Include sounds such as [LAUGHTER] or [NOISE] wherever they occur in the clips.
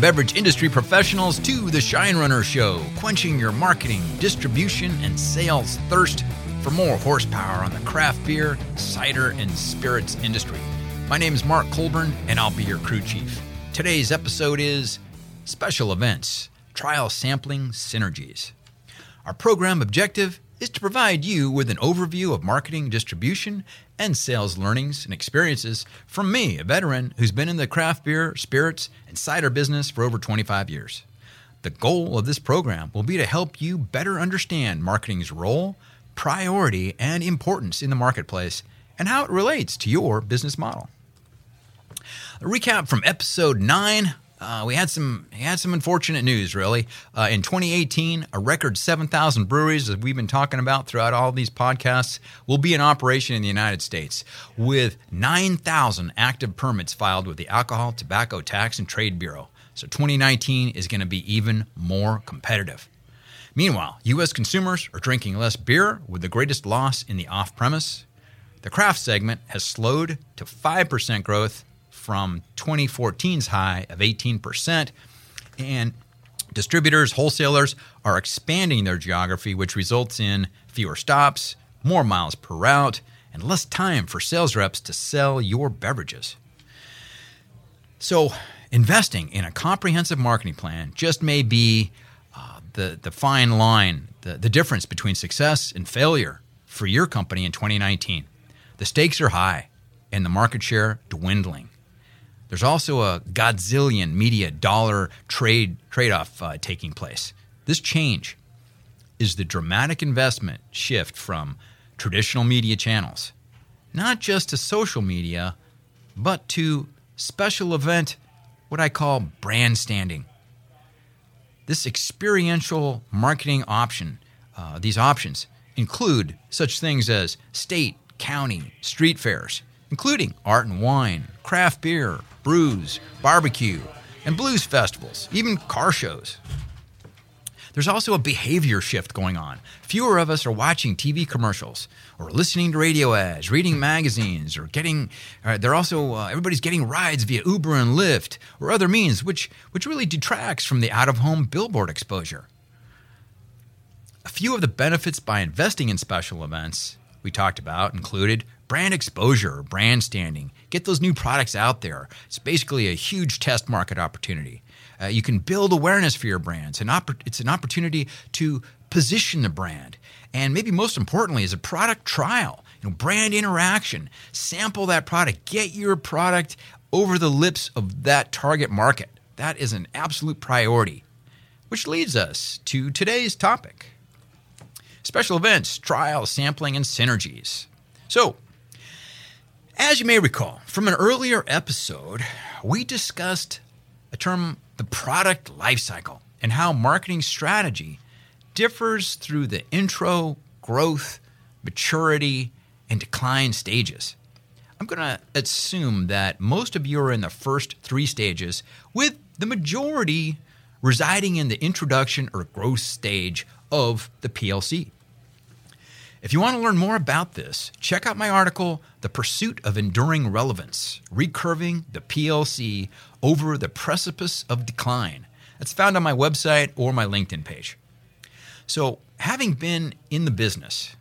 Beverage industry professionals, to the Shine Runner Show, quenching your marketing, distribution, and sales thirst for more horsepower on the craft beer, cider, and spirits industry. My name is Mark Colburn, and I'll be your crew chief. Today's episode is Special Events Trial Sampling Synergies. Our program objective is to provide you with an overview of marketing, distribution, and sales learnings and experiences from me, a veteran who's been in the craft beer, spirits, and cider business for over 25 years. The goal of this program will be to help you better understand marketing's role, priority, and importance in the marketplace and how it relates to your business model. A recap from episode 9 uh, we had some we had some unfortunate news, really. Uh, in 2018, a record 7,000 breweries, as we've been talking about throughout all these podcasts, will be in operation in the United States, with 9,000 active permits filed with the Alcohol, Tobacco Tax and Trade Bureau. So 2019 is going to be even more competitive. Meanwhile, U.S. consumers are drinking less beer, with the greatest loss in the off-premise. The craft segment has slowed to 5% growth from 2014's high of 18%. And distributors, wholesalers are expanding their geography, which results in fewer stops, more miles per route, and less time for sales reps to sell your beverages. So, investing in a comprehensive marketing plan just may be uh, the, the fine line, the, the difference between success and failure for your company in 2019. The stakes are high and the market share dwindling. There's also a godzillion media dollar trade trade-off uh, taking place. This change is the dramatic investment shift from traditional media channels, not just to social media, but to special event, what I call brand standing. This experiential marketing option, uh, these options include such things as state, county, street fairs, including art and wine, craft beer, brews, barbecue, and blues festivals, even car shows. There's also a behavior shift going on. Fewer of us are watching TV commercials or listening to radio ads, reading magazines, or getting. Uh, they're also uh, everybody's getting rides via Uber and Lyft or other means, which which really detracts from the out-of-home billboard exposure. A few of the benefits by investing in special events we talked about included brand exposure, brand standing, get those new products out there. It's basically a huge test market opportunity. Uh, you can build awareness for your brands, and opp- it's an opportunity to position the brand. And maybe most importantly, is a product trial, you know, brand interaction. Sample that product, get your product over the lips of that target market. That is an absolute priority. Which leads us to today's topic special events, trials, sampling, and synergies. So, as you may recall from an earlier episode, we discussed a term, the product lifecycle, and how marketing strategy differs through the intro, growth, maturity, and decline stages. I'm going to assume that most of you are in the first three stages, with the majority residing in the introduction or growth stage of the PLC. If you want to learn more about this, check out my article, The Pursuit of Enduring Relevance Recurving the PLC Over the Precipice of Decline. That's found on my website or my LinkedIn page. So, having been in the business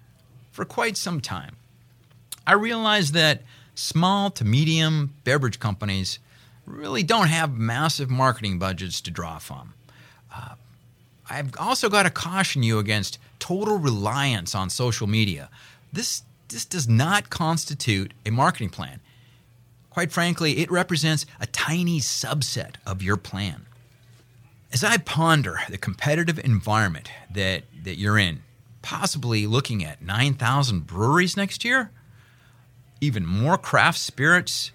for quite some time, I realized that small to medium beverage companies really don't have massive marketing budgets to draw from. Uh, I've also got to caution you against total reliance on social media. This, this does not constitute a marketing plan. Quite frankly, it represents a tiny subset of your plan. As I ponder the competitive environment that, that you're in, possibly looking at 9,000 breweries next year, even more craft spirits,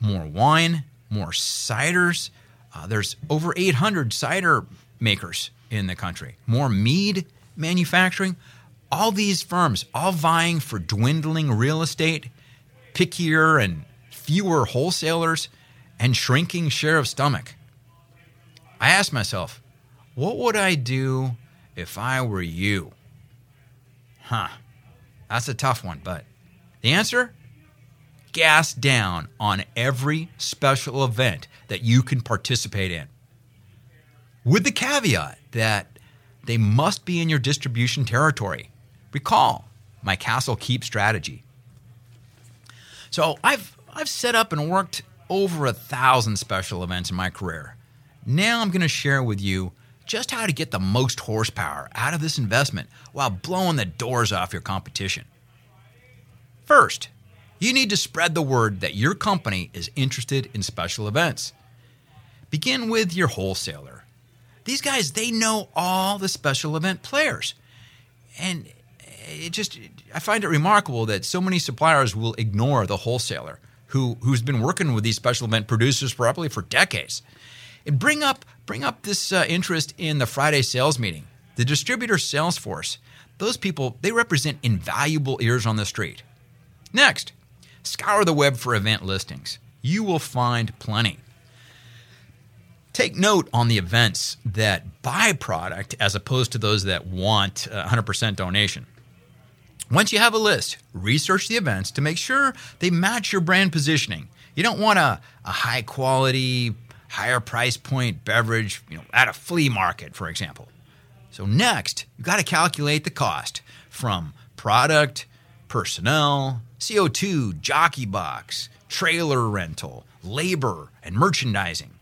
more wine, more ciders. Uh, there's over 800 cider makers in the country, more mead manufacturing. All these firms, all vying for dwindling real estate, pickier and fewer wholesalers, and shrinking share of stomach. I asked myself, what would I do if I were you? Huh. That's a tough one, but the answer? Gas down on every special event that you can participate in. With the caveat that they must be in your distribution territory. Recall my Castle Keep strategy. So I've I've set up and worked over a thousand special events in my career. Now I'm going to share with you just how to get the most horsepower out of this investment while blowing the doors off your competition. First, you need to spread the word that your company is interested in special events. Begin with your wholesaler. These guys, they know all the special event players. And it just I find it remarkable that so many suppliers will ignore the wholesaler who who's been working with these special event producers probably for decades. And bring up bring up this uh, interest in the Friday sales meeting. The distributor sales force, those people, they represent invaluable ears on the street. Next, scour the web for event listings. You will find plenty. Take note on the events that buy product as opposed to those that want 100% donation. Once you have a list, research the events to make sure they match your brand positioning. You don't want a, a high quality, higher price point beverage, you know, at a flea market, for example. So next, you've got to calculate the cost from product, personnel, CO2, jockey box, trailer rental, labor, and merchandising.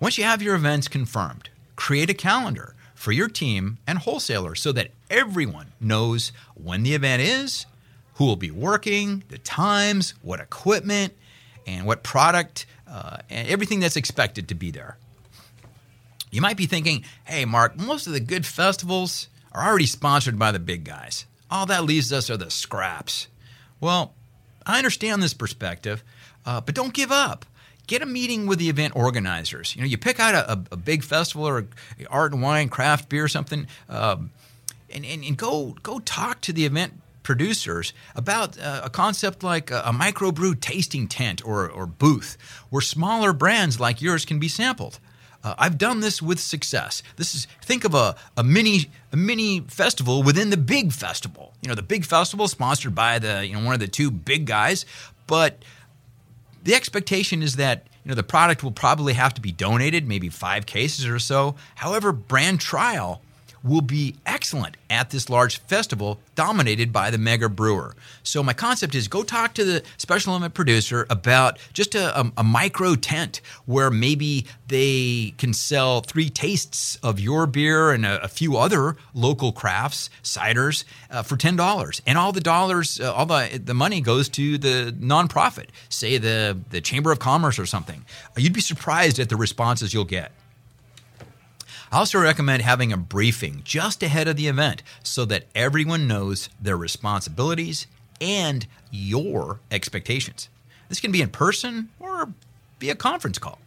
Once you have your events confirmed, create a calendar for your team and wholesalers so that everyone knows when the event is, who will be working, the times, what equipment, and what product, uh, and everything that's expected to be there. You might be thinking, hey, Mark, most of the good festivals are already sponsored by the big guys. All that leaves us are the scraps. Well, I understand this perspective, uh, but don't give up get a meeting with the event organizers. You know, you pick out a, a, big festival or art and wine, craft beer, something, um, and, and, and, go go talk to the event producers about uh, a concept like a, a microbrew tasting tent or, or booth where smaller brands like yours can be sampled. Uh, I've done this with success. This is think of a, a mini a mini festival within the big festival. You know, the big festival sponsored by the you know one of the two big guys, but the expectation is that you know the product will probably have to be donated, maybe five cases or so. However, brand trial will be excellent at this large festival dominated by the mega brewer. So my concept is go talk to the special event producer about just a, a, a, micro tent where maybe they can sell three tastes of your beer and a, a few other local crafts, ciders, uh, for ten dollars, and all the dollars, uh, all the the money goes to the nonprofit, say the the Chamber of Commerce or something. You'd be surprised at the responses you'll get. I also recommend having a briefing just ahead of the event so that everyone knows their responsibilities and your expectations. This can be in person or be a conference call.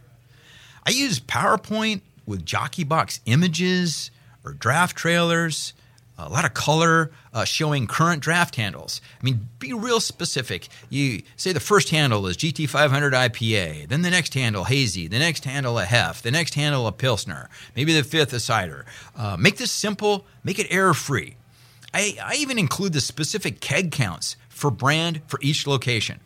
I use PowerPoint with jockey box images or draft trailers a lot of color uh, showing current draft handles. I mean, be real specific. You say the first handle is GT500 IPA, then the next handle hazy, the next handle a hef, the next handle a pilsner, maybe the fifth a cider. Uh, make this simple, make it error free. I, I even include the specific keg counts for brand for each location.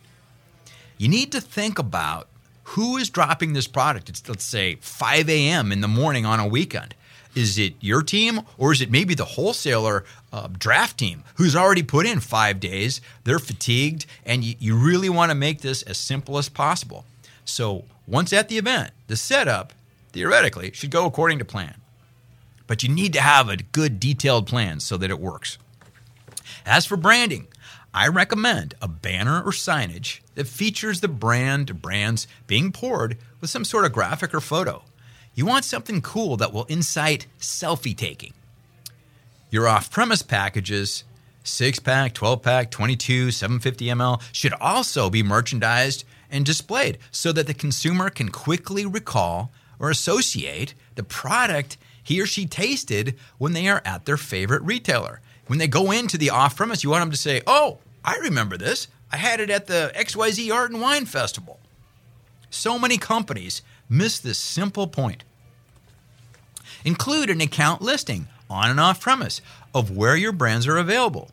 You need to think about who is dropping this product. It's let's say 5 a.m. in the morning on a weekend. Is it your team or is it maybe the wholesaler uh, draft team who's already put in five days? They're fatigued, and you, you really want to make this as simple as possible. So once at the event, the setup theoretically should go according to plan. But you need to have a good detailed plan so that it works. As for branding, I recommend a banner or signage that features the brand brands being poured with some sort of graphic or photo. You want something cool that will incite selfie taking. Your off premise packages, 6 pack, 12 pack, 22, 750 ml, should also be merchandised and displayed so that the consumer can quickly recall or associate the product he or she tasted when they are at their favorite retailer. When they go into the off premise, you want them to say, Oh, I remember this. I had it at the XYZ Art and Wine Festival. So many companies miss this simple point. Include an account listing on and off premise of where your brands are available.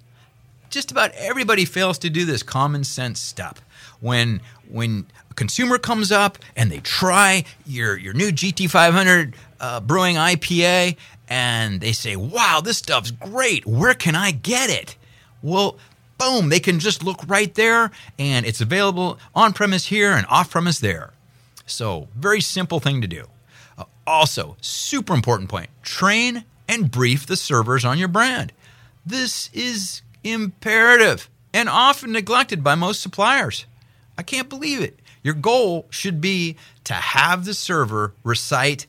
Just about everybody fails to do this common sense step. When when a consumer comes up and they try your, your new GT500 uh, brewing IPA and they say, wow, this stuff's great. Where can I get it? Well, boom, they can just look right there and it's available on premise here and off premise there. So, very simple thing to do. Uh, also, super important point train and brief the servers on your brand. This is imperative and often neglected by most suppliers. I can't believe it. Your goal should be to have the server recite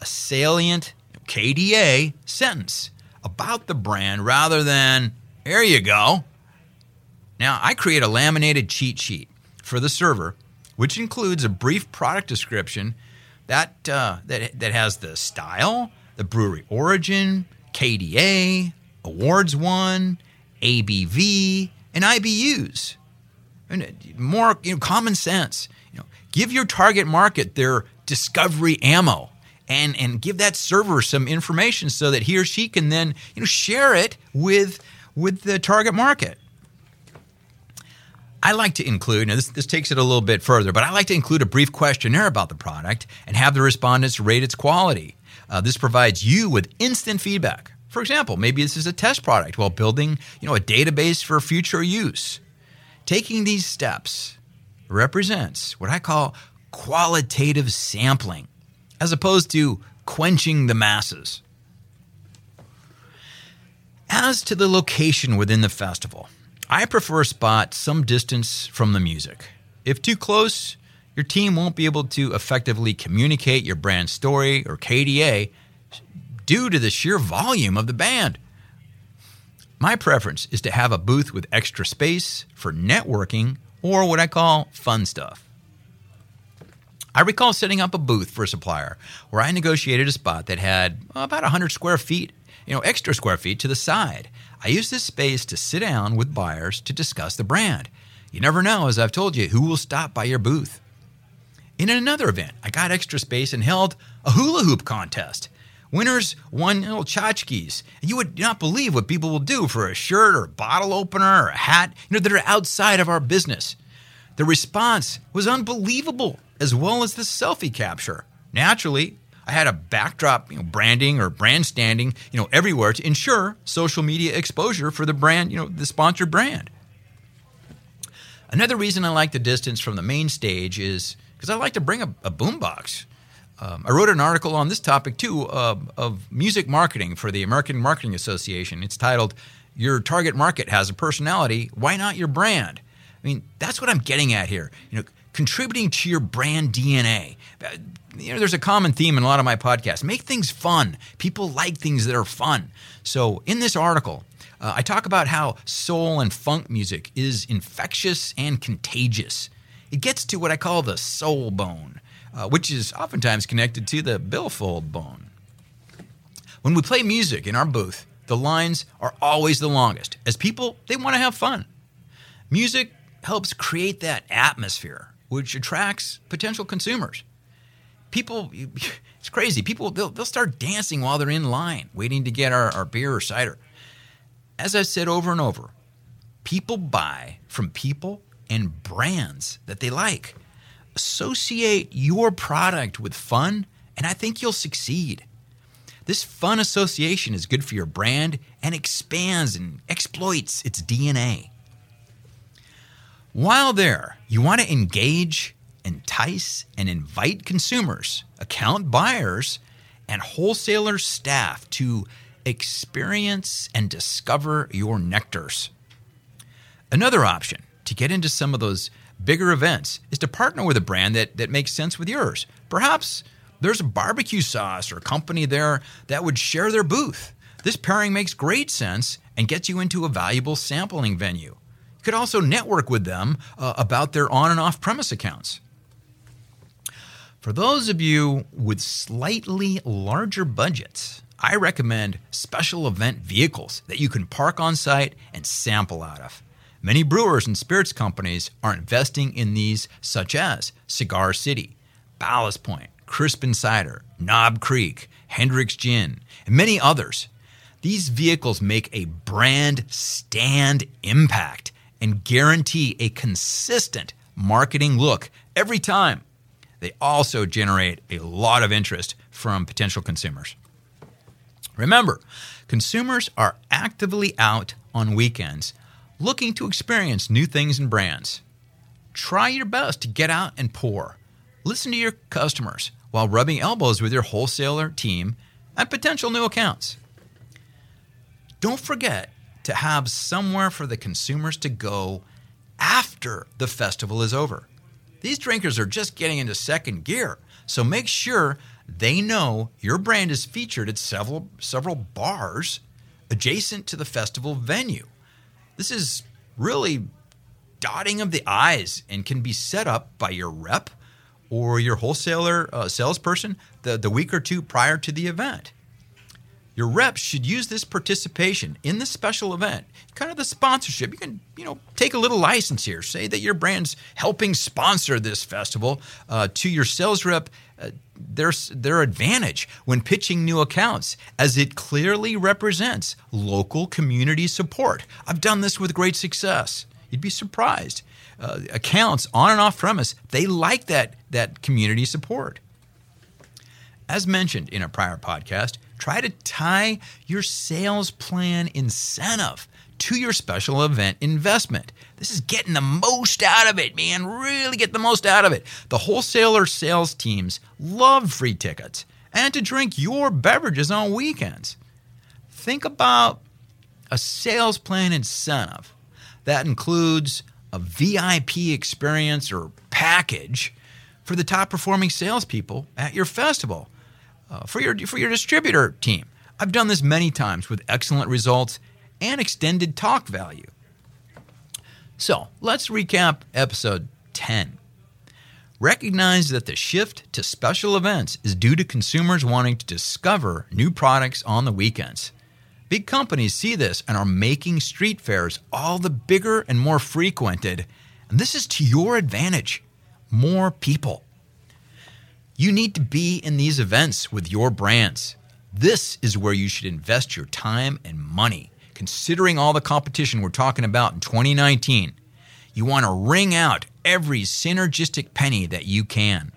a salient KDA sentence about the brand rather than, there you go. Now, I create a laminated cheat sheet for the server, which includes a brief product description that, uh, that, that has the style, the brewery origin, KDA, awards won, ABV, and IBUs. And more you know, common sense. You know, give your target market their discovery ammo and, and give that server some information so that he or she can then you know, share it with, with the target market. I like to include, now this, this takes it a little bit further, but I like to include a brief questionnaire about the product and have the respondents rate its quality. Uh, this provides you with instant feedback. For example, maybe this is a test product while building you know, a database for future use. Taking these steps represents what I call qualitative sampling, as opposed to quenching the masses. As to the location within the festival, I prefer a spot some distance from the music. If too close, your team won't be able to effectively communicate your brand story or KDA due to the sheer volume of the band. My preference is to have a booth with extra space for networking or what I call fun stuff. I recall setting up a booth for a supplier where I negotiated a spot that had about 100 square feet, you know, extra square feet to the side I use this space to sit down with buyers to discuss the brand. You never know, as I've told you, who will stop by your booth. In another event, I got extra space and held a hula hoop contest. Winners won little tchotchkes. You would not believe what people will do for a shirt or a bottle opener or a hat, you know, that are outside of our business. The response was unbelievable, as well as the selfie capture. Naturally, I had a backdrop, you know, branding or brand standing, you know, everywhere to ensure social media exposure for the brand, you know, the sponsored brand. Another reason I like the distance from the main stage is because I like to bring a, a boombox. Um, I wrote an article on this topic too uh, of music marketing for the American Marketing Association. It's titled "Your Target Market Has a Personality. Why Not Your Brand?" I mean, that's what I'm getting at here. You know, contributing to your brand DNA you know, there's a common theme in a lot of my podcasts. Make things fun. People like things that are fun. So in this article, uh, I talk about how soul and funk music is infectious and contagious. It gets to what I call the soul bone, uh, which is oftentimes connected to the billfold bone. When we play music in our booth, the lines are always the longest, as people they want to have fun. Music helps create that atmosphere, which attracts potential consumers people, [LAUGHS] it's crazy. People, they'll, they'll start dancing while they're in line, waiting to get our, our beer or cider. As I've said over and over, people buy from people and brands that they like. Associate your product with fun, and I think you'll succeed. This fun association is good for your brand and expands and exploits its DNA. While there, you want to engage entice and invite consumers, account buyers, and wholesaler staff to experience and discover your nectars. Another option to get into some of those bigger events is to partner with a brand that, that makes sense with yours. Perhaps there's a barbecue sauce or company there that would share their booth. This pairing makes great sense and gets you into a valuable sampling venue. Could also network with them uh, about their on and off premise accounts. For those of you with slightly larger budgets, I recommend special event vehicles that you can park on site and sample out of. Many brewers and spirits companies are investing in these, such as Cigar City, Ballast Point, Crispin Cider, Knob Creek, Hendrick's Gin, and many others. These vehicles make a brand stand impact and guarantee a consistent marketing look every time. They also generate a lot of interest from potential consumers. Remember, consumers are actively out on weekends looking to experience new things and brands. Try your best to get out and pour. Listen to your customers while rubbing elbows with your wholesaler team and potential new accounts. Don't forget to have somewhere for the consumers to go after the festival is over. These drinkers are just getting into second gear, so make sure they know your brand is featured at several several bars adjacent to the festival venue. This is really dotting of the I's and can be set up by your rep or your wholesaler uh, salesperson the, the week or two prior to the event. Your reps should use this participation in the special event, kind of the sponsorship. You can, you know, take a little license here. Say that your brand's helping sponsor this festival uh, to your sales rep. Uh, their, their advantage when pitching new accounts, as it clearly represents local community support. I've done this with great success. You'd be surprised. Uh, accounts on and off premise, they like that, that community support. As mentioned in a prior podcast, Try to tie your sales plan incentive to your special event investment. This is getting the most out of it, man. Really get the most out of it. The wholesaler sales teams love free tickets and to drink your beverages on weekends. Think about a sales plan incentive that includes a VIP experience or package for the top performing salespeople at your festival uh, for your for your distributor team. I've done this many times with excellent results and extended talk value. So let's recap episode 10. Recognize that the shift to special events is due to consumers wanting to discover new products on the weekends. Big companies see this and are making street fairs all the bigger and more frequented. And this is to your advantage. More people. You need to be in these events with your brands. This is where you should invest your time and money. Considering all the competition we're talking about in 2019, you want to wring out every synergistic penny that you can.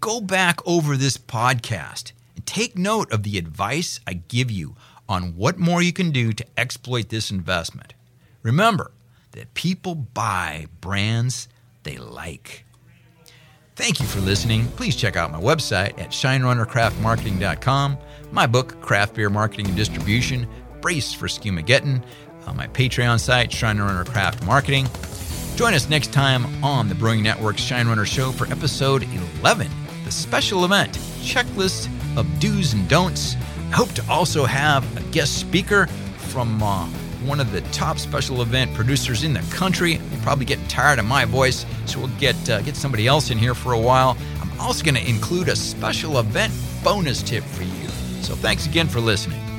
Go back over this podcast and take note of the advice I give you on what more you can do to exploit this investment. Remember that people buy brands they like. Thank you for listening. Please check out my website at shinerunnercraftmarketing.com, my book, Craft Beer Marketing and Distribution, Brace for Skewmageddon, uh, my Patreon site, Shine Runner Craft Marketing. Join us next time on the Brewing Network's Shine Runner Show for episode 11, the special event checklist of do's and don'ts. I hope to also have a guest speaker from uh, one of the top special event producers in the country. You're probably getting tired of my voice, so we'll get uh, get somebody else in here for a while. I'm also going to include a special event bonus tip for you. So thanks again for listening.